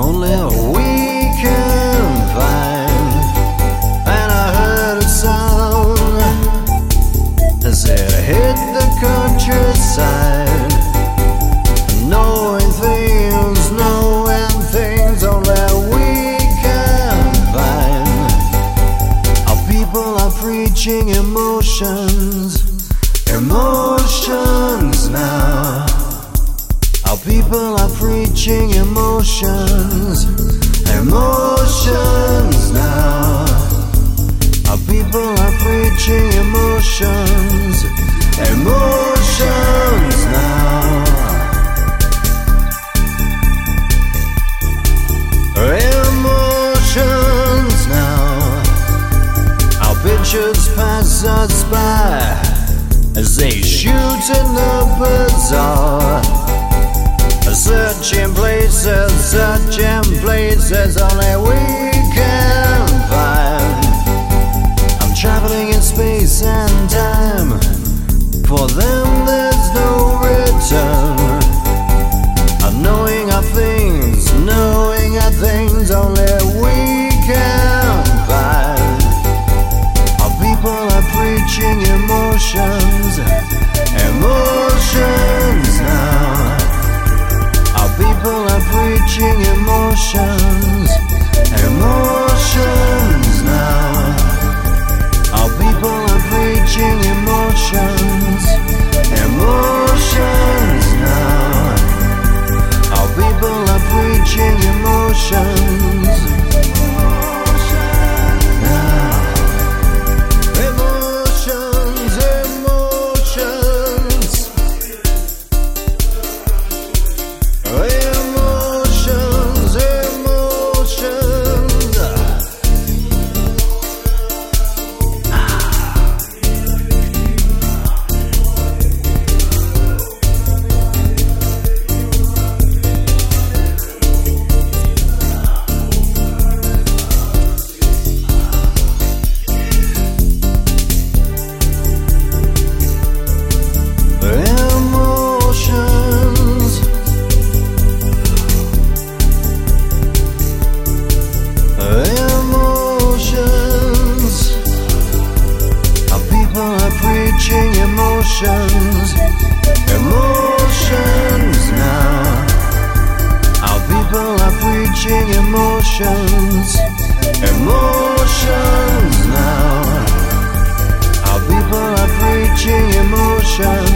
only we can find. And I heard a sound as it hit the countryside. People are preaching emotions, emotions now. Our people are preaching emotions, emotions now. Emotions now. Our pictures pass us by as they shoot in the. Searching places only we can find. I'm traveling in space and time. For them, emotions. Emotions. Emotions now. Our people are preaching emotions. Emotions now. Our people are preaching emotions.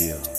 feel.